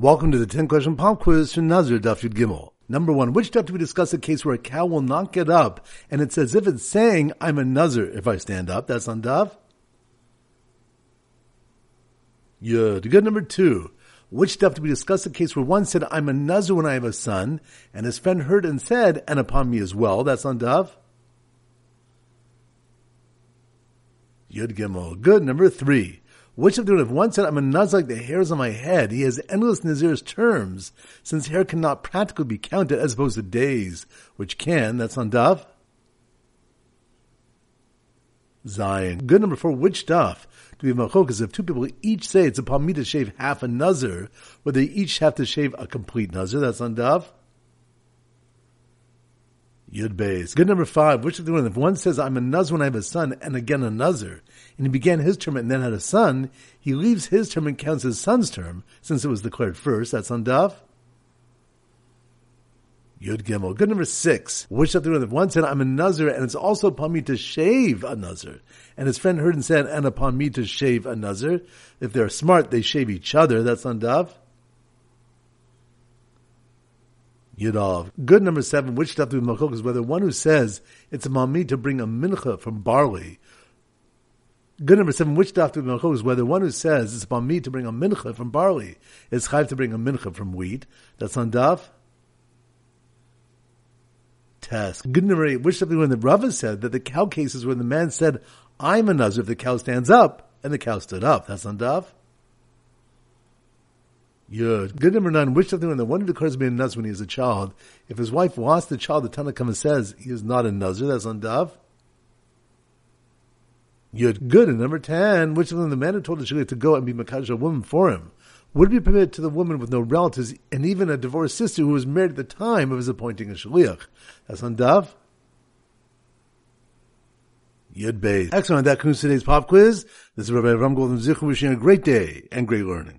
Welcome to the 10 question pop quiz from Nazir Daf Yud Gimel. Number one, which daf do we discuss a case where a cow will not get up and it's as if it's saying, I'm a Nazir if I stand up? That's on daf. Yud. Good number two. Which daf do we discuss a case where one said, I'm a Nazir when I have a son, and his friend heard and said, and upon me as well? That's on daf. Yud Gimel. Good. Number three. Which of the if one said, I'm a nuz like the hairs on my head, he has endless Nazir's terms, since hair cannot practically be counted as opposed to days, which can, that's on Daf. Zayin. Good number four, which Daf? Do we have machokas if two people each say it's upon me to shave half a Nazir, where they each have to shave a complete Nazir, that's on Daf. Yud Beis. Good number five. Which of the one? If one says, I'm a Nuz when I have a son, and again a Nazir, and he began his term and then had a son, he leaves his term and counts his son's term, since it was declared first. That's on Daf. Yud Gimel. Good number six. Which of the one? If one said, I'm a Nazir, and it's also upon me to shave a Nazir, and his friend heard and said, and upon me to shave a Nazir. If they're smart, they shave each other. That's on Daf. Yudov. Good number seven, which stuff do we machok is whether one who says it's a mami to bring a mincha from barley. Good number seven, which stuff do we machok is whether one who says it's a mami to bring a mincha from barley is chayv to bring a mincha from wheat. That's on daf. Tes. Good number eight, which stuff when the Rava said that the cow cases when the man said, I'm a nazir if the cow stands up, and the cow stood up. That's on daf. Yud. Good number nine, which of the when the one who declares to be a nuz when he is a child, if his wife wants the child, the Tanakh comes and says he is not a nazir, that's on Dav. Yud. Good. And number ten, which of them the man who told the shaliach to go and be mekadesh a woman for him, would be permitted to the woman with no relatives and even a divorced sister who was married at the time of his appointing a shaliach. That's on Dav. Yud Beis. Excellent. That concludes today's pop quiz. This is Rabbi Ram Golden Zichu wishing a great day and great learning.